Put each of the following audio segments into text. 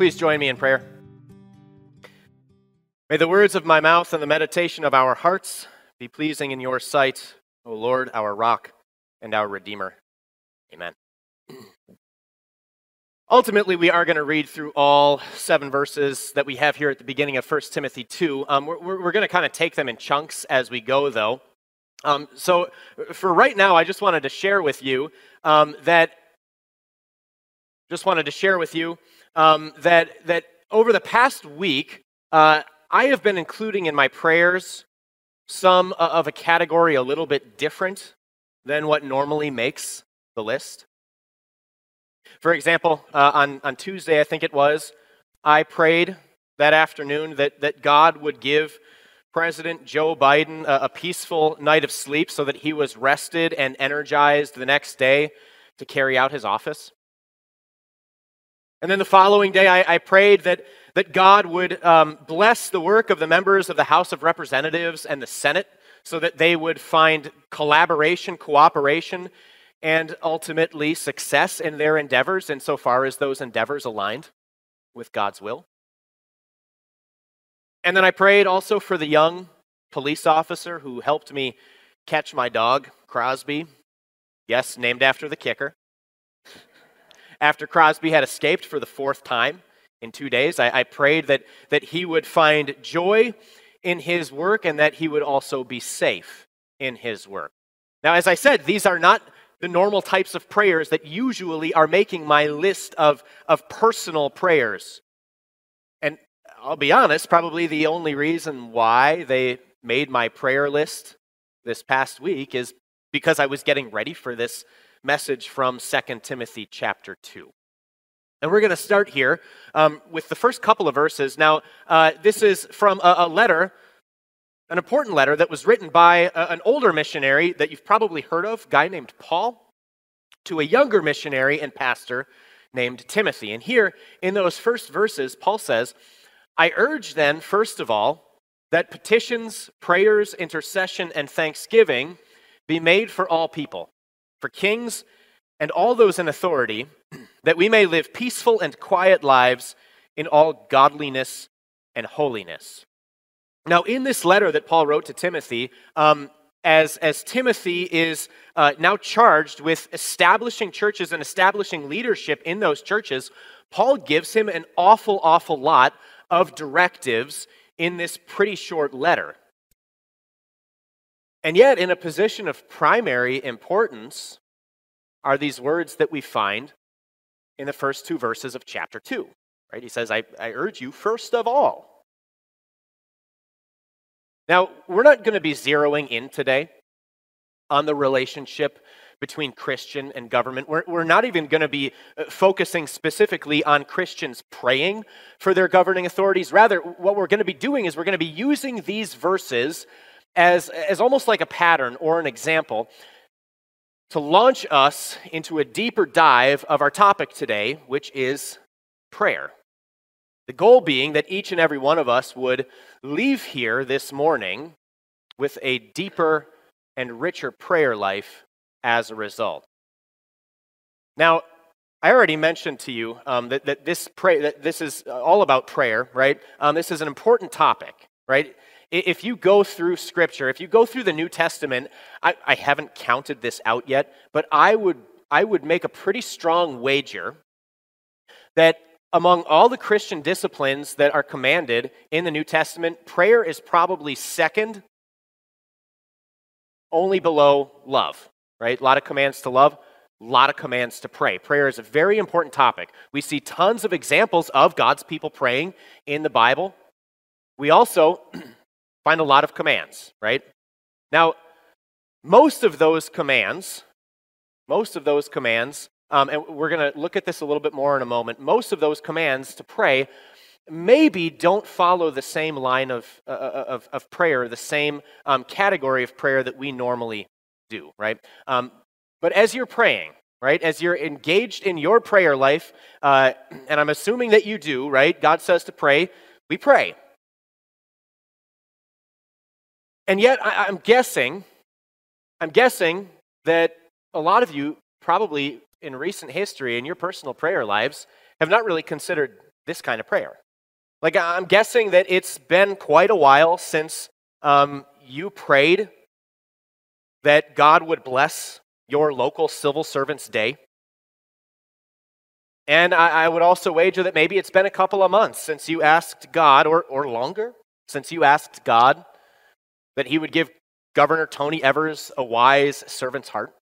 Please join me in prayer. May the words of my mouth and the meditation of our hearts be pleasing in your sight, O Lord, our rock and our Redeemer. Amen. Ultimately, we are going to read through all seven verses that we have here at the beginning of 1 Timothy 2. Um, we're, we're going to kind of take them in chunks as we go, though. Um, so, for right now, I just wanted to share with you um, that just wanted to share with you um, that, that over the past week, uh, I have been including in my prayers some of a category a little bit different than what normally makes the list. For example, uh, on, on Tuesday, I think it was, I prayed that afternoon that, that God would give President Joe Biden a, a peaceful night of sleep so that he was rested and energized the next day to carry out his office. And then the following day, I, I prayed that, that God would um, bless the work of the members of the House of Representatives and the Senate so that they would find collaboration, cooperation, and ultimately success in their endeavors insofar as those endeavors aligned with God's will. And then I prayed also for the young police officer who helped me catch my dog, Crosby. Yes, named after the kicker after Crosby had escaped for the fourth time in two days. I, I prayed that, that he would find joy in his work and that he would also be safe in his work. Now, as I said, these are not the normal types of prayers that usually are making my list of, of personal prayers. And I'll be honest, probably the only reason why they made my prayer list this past week is because I was getting ready for this message from 2 Timothy chapter 2. And we're going to start here um, with the first couple of verses. Now, uh, this is from a, a, letter, an important letter that was written by a, an older missionary that you've probably heard of, a guy named Paul, to a younger missionary and pastor named Timothy. And here, in those first verses, Paul says, I urge then, first of all, that petitions, prayers, intercession, and thanksgiving be made for all people for kings and all those in authority, that we may live peaceful and quiet lives in all godliness and holiness. Now, in this letter that Paul wrote to Timothy, um, as, as Timothy is uh, now charged with establishing churches and establishing leadership in those churches, Paul gives him an awful, awful lot of directives in this pretty short letter. And yet, in a position of primary importance, are these words that we find in the first two verses of chapter 2. Right? He says, I, I urge you, first of all. Now, we're not going to be zeroing in today on the relationship between Christian and government. We're, we're not even going to be uh, focusing specifically on Christians praying for their governing authorities. Rather, what we're going to be doing is we're going to be using these verses as, as almost like a pattern or an example to launch us into a deeper dive of our topic today, which is prayer. The goal being that each and every one of us would leave here this morning with a deeper and richer prayer life as a result. Now, I already mentioned to you um, that, that, this pray, that this is all about prayer, right? Um, this is an important topic, right? If you go through Scripture, if you go through the New Testament, I, I haven't counted this out yet, but I would, I would make a pretty strong wager that among all the Christian disciplines that are commanded in the New Testament, prayer is probably second, only below love, right? A lot of commands to love, a lot of commands to pray. Prayer is a very important topic. We see tons of examples of God's people praying in the Bible. We also find a lot of commands, right? Now, most of those commands, most of those commands, um, and we're going to look at this a little bit more in a moment, most of those commands to pray maybe don't follow the same line of, uh, uh, of, of prayer, the same um, category of prayer that we normally do, right? Um, but as you're praying, right, as you're engaged in your prayer life, uh, and I'm assuming that you do, right? God says to pray, we pray. And yet, I, am guessing, I'm guessing that a lot of you probably in recent history in your personal prayer lives have not really considered this kind of prayer. Like, I'm guessing that it's been quite a while since um, you prayed that God would bless your local civil servants' day. And I, I, would also wager that maybe it's been a couple of months since you asked God, or, or longer, since you asked God that He would give Governor Tony Evers a wise servant's heart.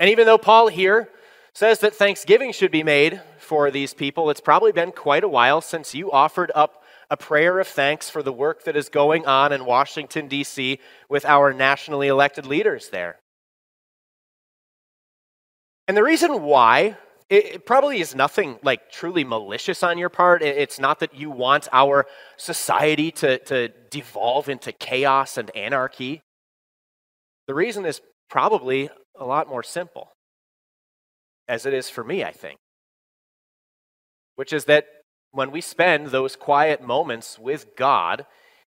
And even though Paul here says that thanksgiving should be made for these people, it's probably been quite a while since you offered up a prayer of thanks for the work that is going on in Washington, D.C., with our nationally elected leaders there. And the reason why, it, probably is nothing like truly malicious on your part. it's not that you want our society to, to devolve into chaos and anarchy. The reason is probably a lot more simple, as it is for me, I think, which is that when we spend those quiet moments with God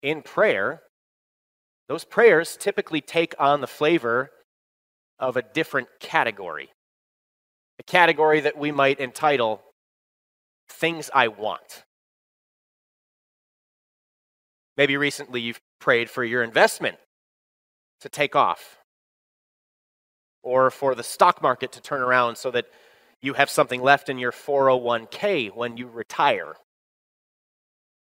in prayer, those prayers typically take on the flavor of a different category. A category that we might entitle Things I Want. Maybe recently you've prayed for your investment to take off, or for the stock market to turn around so that you have something left in your 401k when you retire.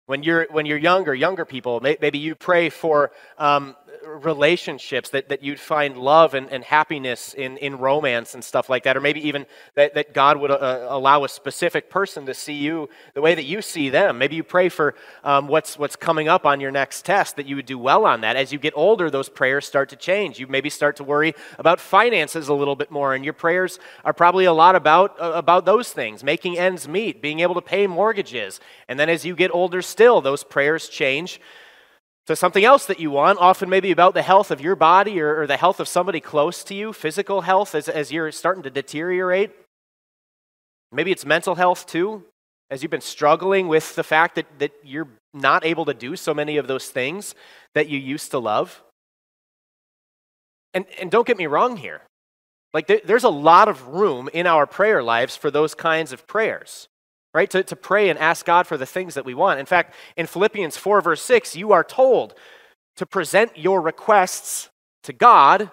When you're, when you're younger, younger people, maybe you pray for um, relationships, that, that you'd find love and, and happiness in, in romance and stuff like that, or maybe even that, that God would uh, allow a specific person to see you the way that you see them. Maybe you pray for um, what's, what's coming up on your next test, that you would do well on that. As you get older, those prayers start to change. You maybe start to worry about finances a little bit more, and your prayers are probably a lot about, uh, about those things making ends meet, being able to pay mortgages. And then as you get older still, those prayers change to something else that you want, often maybe about the health of your body or, or the health of somebody close to you, physical health as, as you're starting to deteriorate. Maybe it's mental health too, as you've been struggling with the fact that, that you're not able to do so many of those things that you used to love. And, and don't get me wrong here. Like, there, there's a lot of room in our prayer lives for those kinds of prayers right? To, to pray and ask God for the things that we want. In fact, in Philippians 4, verse 6, you are told to present your requests to God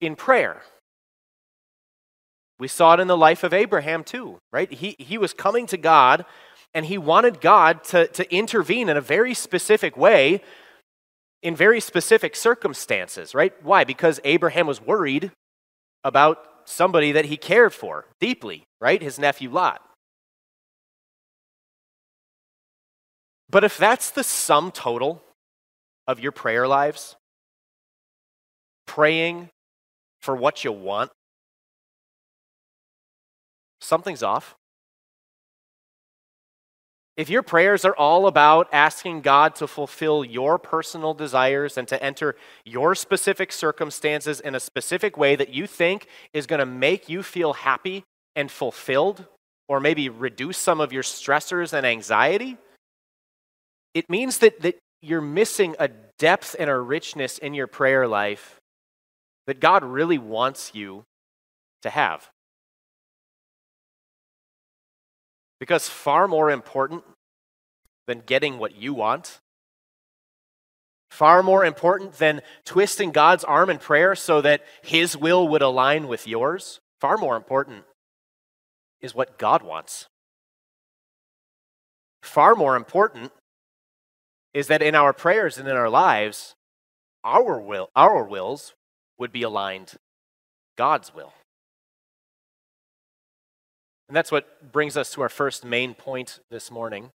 in prayer. We saw it in the life of Abraham too, right? He, he was coming to God and he wanted God to, to intervene in a very specific way in very specific circumstances, right? Why? Because Abraham was worried about somebody that he cared for deeply, right? His nephew Lot. But if that's the sum total of your prayer lives, praying for what you want, something's off. If your prayers are all about asking God to fulfill your personal desires and to enter your specific circumstances in a specific way that you think is going to make you feel happy and fulfilled, or maybe reduce some of your stressors and anxiety, it means that, that you're missing a depth and a richness in your prayer life that God really wants you to have. Because far more important than getting what you want, far more important than twisting God's arm in prayer so that His will would align with yours, far more important is what God wants. Far more important is that in our prayers and in our lives, our will, our wills would be aligned God's will. And that's what brings us to our first main point this morning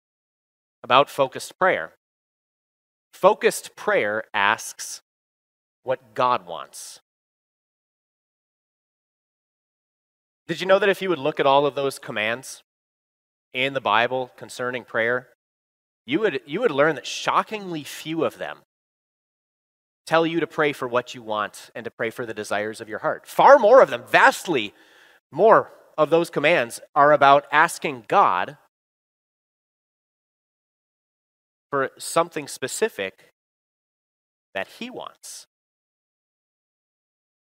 about focused prayer. Focused prayer asks what God wants. Did you know that if you would look at all of those commands in the Bible concerning prayer, you would, you would learn that shockingly few of them tell you to pray for what you want and to pray for the desires of your heart. Far more of them, vastly more of those commands, are about asking God for something specific that He wants.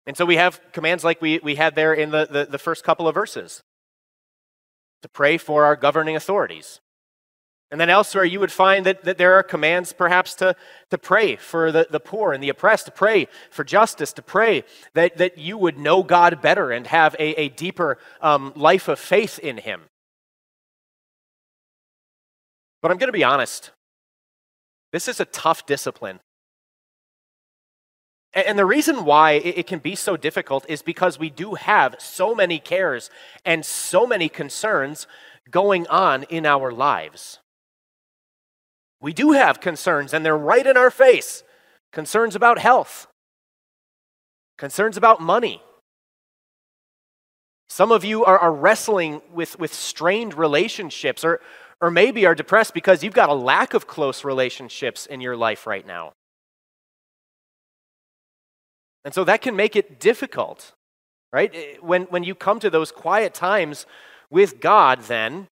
And so we have commands like we, we had there in the, the, the first couple of verses to pray for our governing authorities. And then elsewhere, you would find that, that there are commands perhaps to, to pray for the, the poor and the oppressed, to pray for justice, to pray that, that you would know God better and have a, a deeper um, life of faith in Him. But I'm going to be honest. This is a tough discipline. And the reason why it can be so difficult is because we do have so many cares and so many concerns going on in our lives. We do have concerns, and they're right in our face concerns about health, concerns about money. Some of you are, are wrestling with, with strained relationships, or, or maybe are depressed because you've got a lack of close relationships in your life right now. And so that can make it difficult, right? Eh, when, when you come to those quiet times with God, then,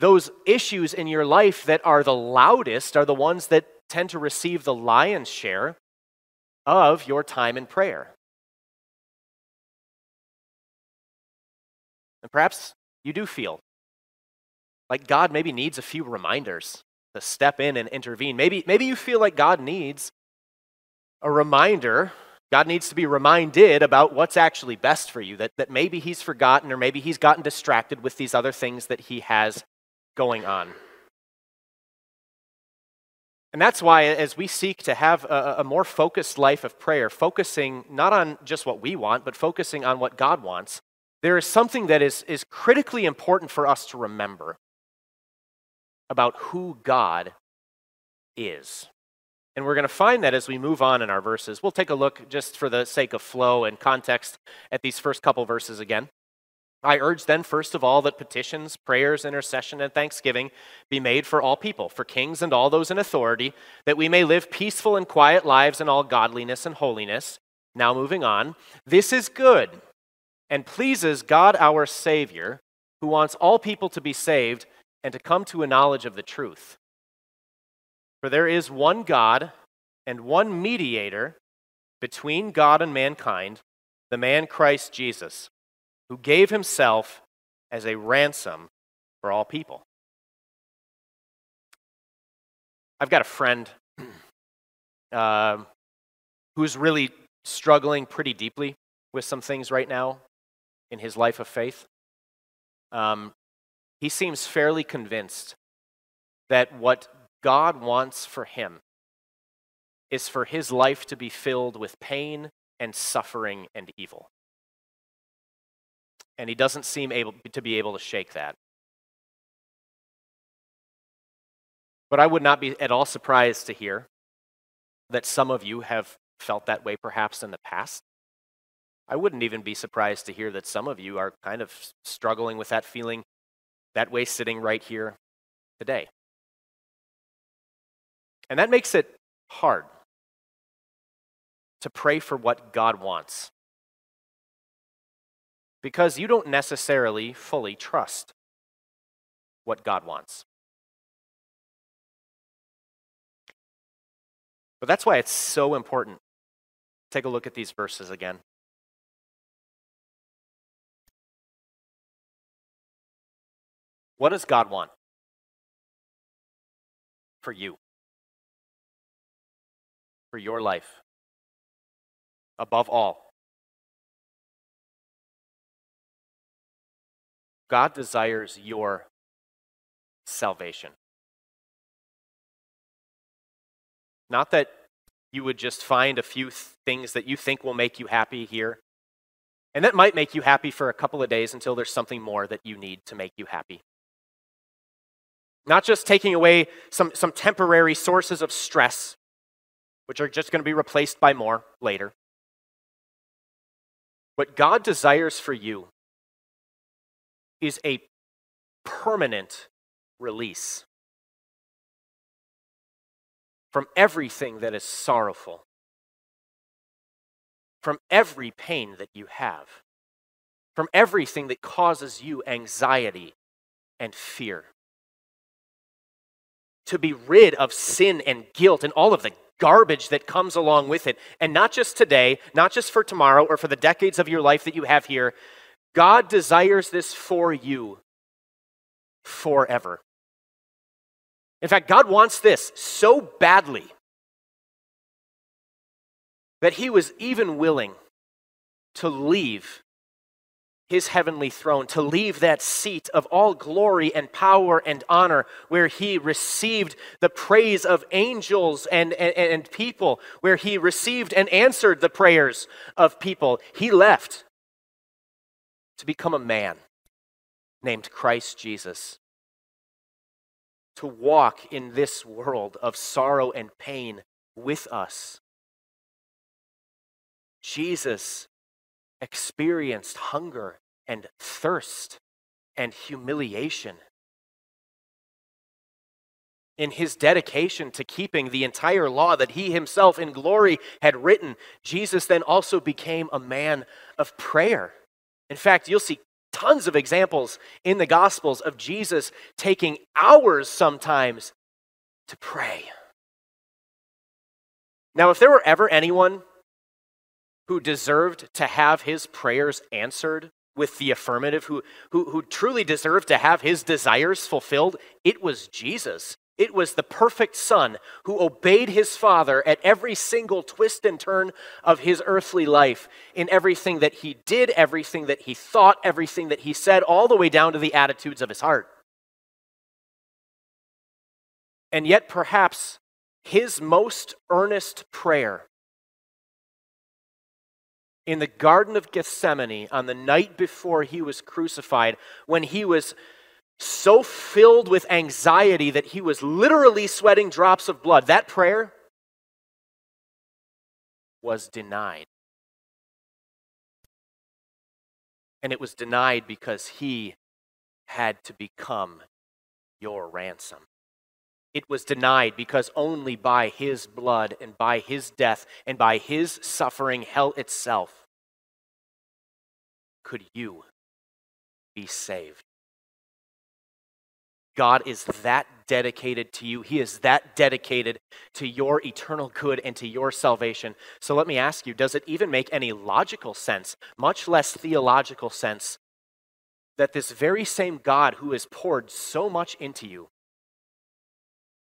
those issues in your life that are the loudest are the ones that tend to receive the lion's share of your time in prayer. And perhaps you do feel like God maybe needs a few reminders to step in and intervene. Maybe, maybe you feel like God needs a reminder God needs to be reminded about what's actually best for you, that, that maybe he's forgotten or maybe he's gotten distracted with these other things that he has going on. And that's why, as we seek to have a, a, more focused life of prayer, focusing not on just what we want, but focusing on what God wants, there is something that is, is critically important for us to remember about who God is. And we're going to find that as we move on in our verses. We'll take a look, just for the sake of flow and context, at these first couple verses again. I urge then, first of all, that petitions, prayers, intercession, and thanksgiving be made for all people, for kings and all those in authority, that we may live peaceful and quiet lives in all godliness and holiness. Now, moving on. This is good and pleases God our Savior, who wants all people to be saved and to come to a knowledge of the truth. For there is one God and one mediator between God and mankind, the man Christ Jesus, who gave himself as a ransom for all people. I've got a friend uh, who's really struggling pretty deeply with some things right now in his life of faith. Um, he seems fairly convinced that what God wants for him is for his life to be filled with pain and suffering and evil. And he doesn't seem able to be able to shake that. But I would not be at all surprised to hear that some of you have felt that way perhaps in the past. I wouldn't even be surprised to hear that some of you are kind of struggling with that feeling that way sitting right here today. And that makes it hard to pray for what God wants because you don't necessarily fully trust what God wants. But that's why it's so important. Take a look at these verses again. What does God want for you? for your life. Above all, God desires your salvation. Not that you would just find a few things that you think will make you happy here. And that might make you happy for a couple of days until there's something more that you need to make you happy. Not just taking away some, some temporary sources of stress which are just going to be replaced by more later. What God desires for you is a permanent release from everything that is sorrowful, from every pain that you have, from everything that causes you anxiety and fear. To be rid of sin and guilt and all of the garbage that comes along with it. And not just today, not just for tomorrow or for the decades of your life that you have here. God desires this for you forever. In fact, God wants this so badly that he was even willing to leave his heavenly throne, to leave that seat of all glory and power and honor where he received the praise of angels and, and, and, people, where he received and answered the prayers of people. He left to become a man named Christ Jesus, to walk in this world of sorrow and pain with us. Jesus experienced hunger and thirst and humiliation. In his dedication to keeping the entire law that he himself in glory had written, Jesus then also became a man of prayer. In fact, you'll see tons of examples in the Gospels of Jesus taking hours sometimes to pray. Now, if there were ever anyone who deserved to have his prayers answered with the affirmative, who, who, who truly deserved to have his desires fulfilled, it was Jesus. It was the perfect Son who obeyed his Father at every single twist and turn of his earthly life, in everything that he did, everything that he thought, everything that he said, all the way down to the attitudes of his heart. And yet, perhaps his most earnest prayer in the Garden of Gethsemane on the night before he was crucified, when he was so filled with anxiety that he was literally sweating drops of blood, that prayer was denied. And it was denied because he had to become your ransom. It was denied because only by his blood and by his death and by his suffering, hell itself, could you be saved. God is that dedicated to you. He is that dedicated to your eternal good and to your salvation. So let me ask you does it even make any logical sense, much less theological sense, that this very same God who has poured so much into you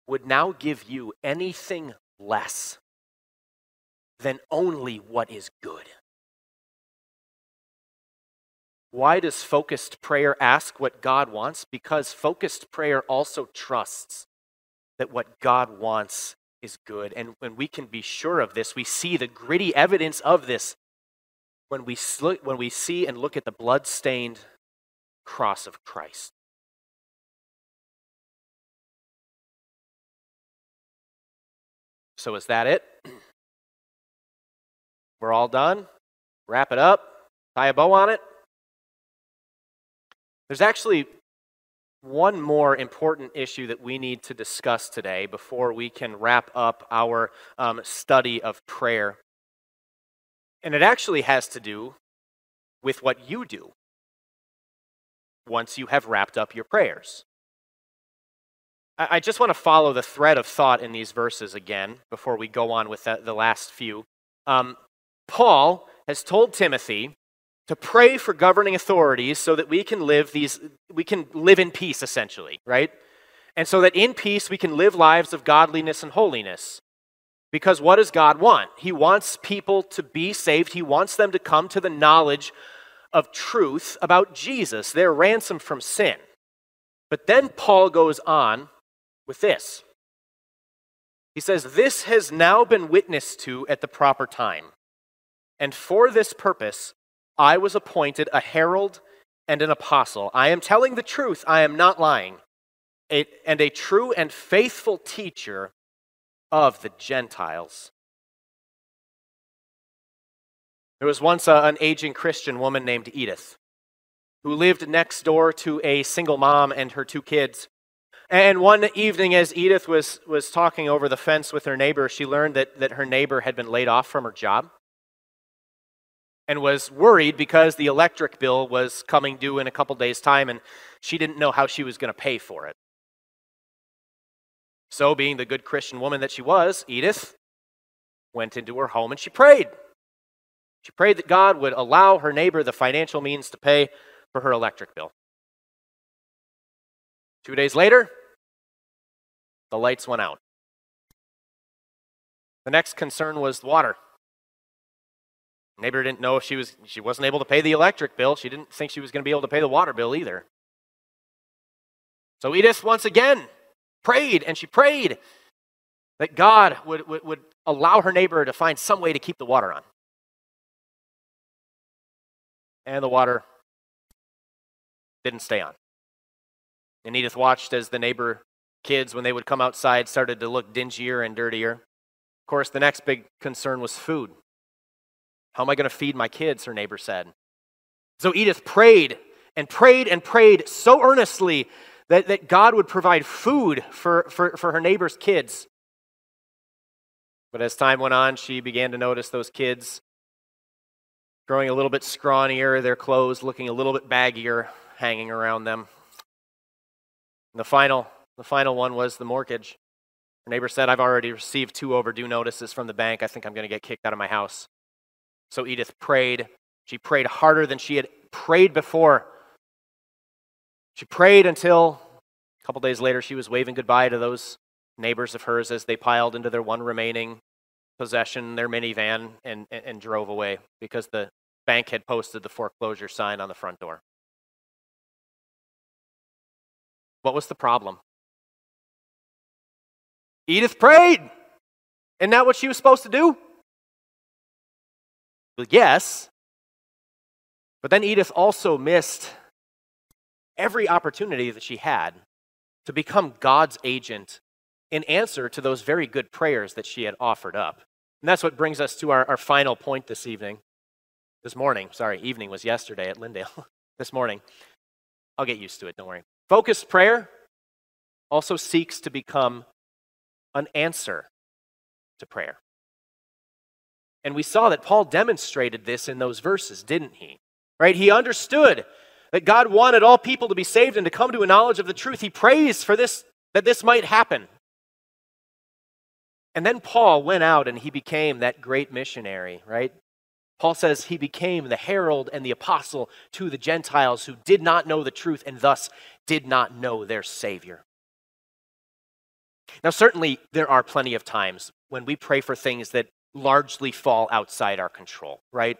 would now give you anything less than only what is good. Why does focused prayer ask what God wants? Because focused prayer also trusts that what God wants is good. And when we can be sure of this, we see the gritty evidence of this when we, sl- when we see and look at the blood-stained cross of Christ. So, is that it? We're all done? Wrap it up? Tie a bow on it? There's actually one more important issue that we need to discuss today before we can wrap up our um, study of prayer. And it actually has to do with what you do once you have wrapped up your prayers. I just want to follow the thread of thought in these verses again before we go on with the, the last few. Um, Paul has told Timothy to pray for governing authorities so that we can live these we can live in peace essentially, right? And so that in peace we can live lives of godliness and holiness. Because what does God want? He wants people to be saved. He wants them to come to the knowledge of truth about Jesus, their ransom from sin. But then Paul goes on with this. He says, This has now been witnessed to at the proper time. And for this purpose, I was appointed a herald and an apostle. I am telling the truth, I am not lying, a, and a true and faithful teacher of the Gentiles. There was once a, an aging Christian woman named Edith who lived next door to a single mom and her two kids. And one evening, as Edith was, was talking over the fence with her neighbor, she learned that, that her neighbor had been laid off from her job and was worried because the electric bill was coming due in a couple days' time and she didn't know how she was going to pay for it. So, being the good Christian woman that she was, Edith went into her home and she prayed. She prayed that God would allow her neighbor the financial means to pay for her electric bill. Two days later, the lights went out. The next concern was water. Neighbor didn't know if she was she wasn't able to pay the electric bill. She didn't think she was going to be able to pay the water bill either. So Edith once again prayed and she prayed that God would, would, would allow her neighbor to find some way to keep the water on. And the water didn't stay on. And Edith watched as the neighbor kids, when they would come outside, started to look dingier and dirtier. Of course, the next big concern was food. How am I going to feed my kids? Her neighbor said. So Edith prayed and prayed and prayed so earnestly that, that God would provide food for, for, for her neighbor's kids. But as time went on, she began to notice those kids growing a little bit scrawnier, their clothes looking a little bit baggier hanging around them. And the final, the final one was the mortgage. Her neighbor said, I've already received two overdue notices from the bank. I think I'm going to get kicked out of my house. So Edith prayed. She prayed harder than she had prayed before. She prayed until a couple days later she was waving goodbye to those neighbors of hers as they piled into their one remaining possession, their minivan, and, and, and drove away because the bank had posted the foreclosure sign on the front door. What was the problem? Edith prayed. Isn't that what she was supposed to do? Well, yes. But then Edith also missed every opportunity that she had to become God's agent in answer to those very good prayers that she had offered up. And that's what brings us to our, our final point this evening. This morning, sorry, evening was yesterday at Lyndale. this morning. I'll get used to it, don't worry. Focused prayer also seeks to become an answer to prayer. And we saw that Paul demonstrated this in those verses, didn't he? Right? He understood that God wanted all people to be saved and to come to a knowledge of the truth. He prays for this that this might happen. And then Paul went out and he became that great missionary, right? Paul says he became the herald and the apostle to the Gentiles who did not know the truth and thus did not know their Savior. Now, certainly, there are plenty of times when we pray for things that largely fall outside our control, right?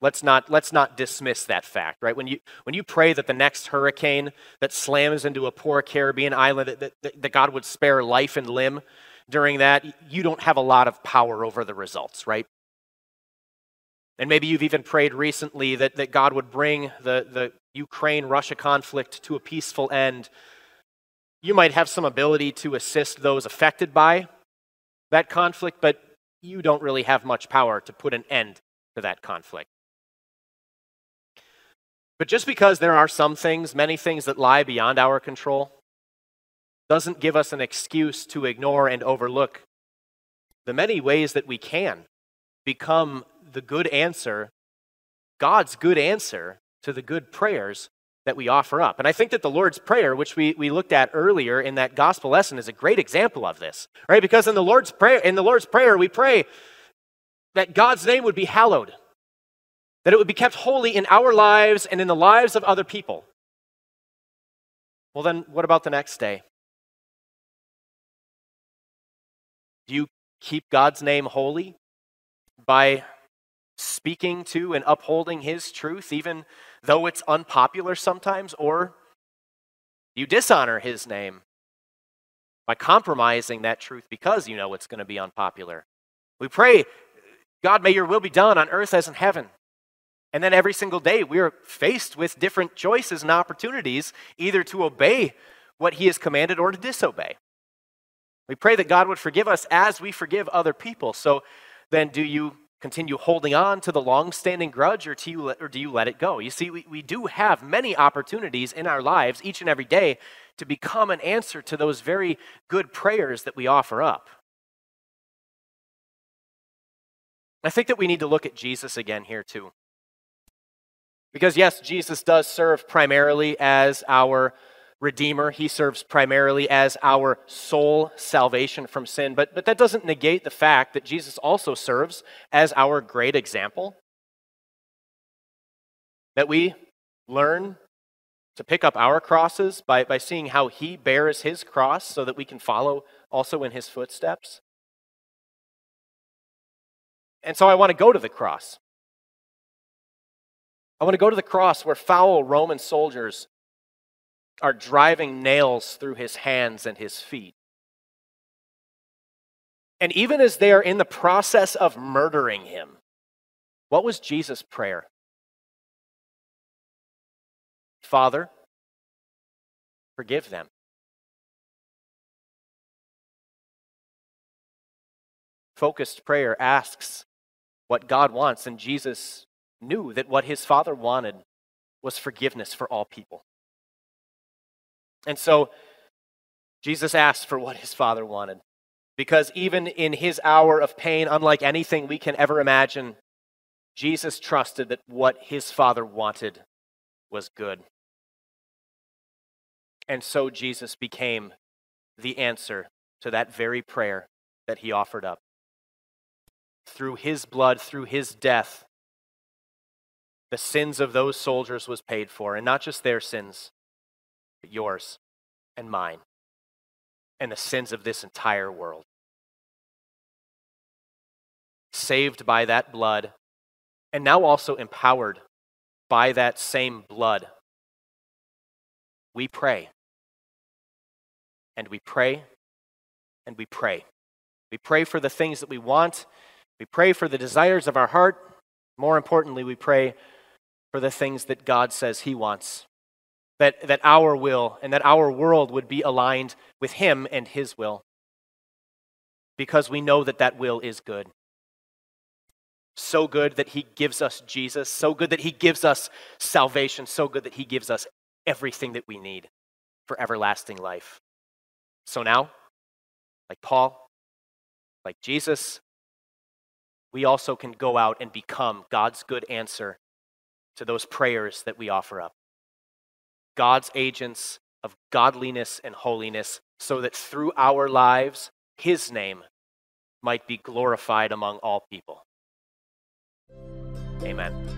Let's not, let's not dismiss that fact, right? When you, when you pray that the next hurricane that slams into a poor Caribbean island, that, that, that God would spare life and limb during that, you don't have a lot of power over the results, right? And maybe you've even prayed recently that, that God would bring the, the Ukraine Russia conflict to a peaceful end. You might have some ability to assist those affected by that conflict, but you don't really have much power to put an end to that conflict. But just because there are some things, many things that lie beyond our control, doesn't give us an excuse to ignore and overlook the many ways that we can become the good answer, God's good answer to the good prayers that we offer up. And I think that the Lord's Prayer, which we, we looked at earlier in that gospel lesson, is a great example of this. Right? Because in the Lord's Prayer, in the Lord's Prayer, we pray that God's name would be hallowed, that it would be kept holy in our lives and in the lives of other people. Well, then, what about the next day? Do you keep God's name holy by speaking to and upholding His truth, even though it's unpopular sometimes? Or you dishonor His name by compromising that truth because you know it's going to be unpopular? We pray, God, may your will be done on earth as in heaven. And then every single day we're faced with different choices and opportunities either to obey what he has commanded or to disobey. We pray that God would forgive us as we forgive other people. So then, do you continue holding on to the long standing grudge or do, you let, or do you let it go? You see, we, we do have many opportunities in our lives each and every day to become an answer to those very good prayers that we offer up. I think that we need to look at Jesus again here, too. Because, yes, Jesus does serve primarily as our Redeemer. He serves primarily as our sole salvation from sin. But, but that doesn't negate the fact that Jesus also serves as our great example. That we learn to pick up our crosses by, by seeing how he bears his cross so that we can follow also in his footsteps. And so I want to go to the cross. I want to go to the cross where foul Roman soldiers are driving nails through his hands and his feet. And even as they are in the process of murdering him, what was Jesus' prayer? Father, forgive them. Focused prayer asks what God wants, and Jesus knew that what his Father wanted was forgiveness for all people. And so Jesus asked for what his Father wanted. Because even in his hour of pain, unlike anything we can ever imagine, Jesus trusted that what his Father wanted was good. And so Jesus became the answer to that very prayer that he offered up. Through his blood, through his death, the sins of those soldiers was paid for, and not just their sins, yours and mine, and the sins of this entire world. Saved by that blood, and now also empowered by that same blood, we pray. And we pray, and we pray. We pray for the things that we want. We pray for the desires of our heart. More importantly, we pray for the things that God says He wants. That, that our will and that our world would be aligned with Him and His will. Because we know that that will is good. So good that He gives us Jesus, so good that He gives us salvation, so good that He gives us everything that we need for everlasting life. So now, like Paul, like Jesus, we also can go out and become God's good answer to those prayers that we offer up. God's agents of godliness and holiness, so that through our lives, His name might be glorified among all people. Amen.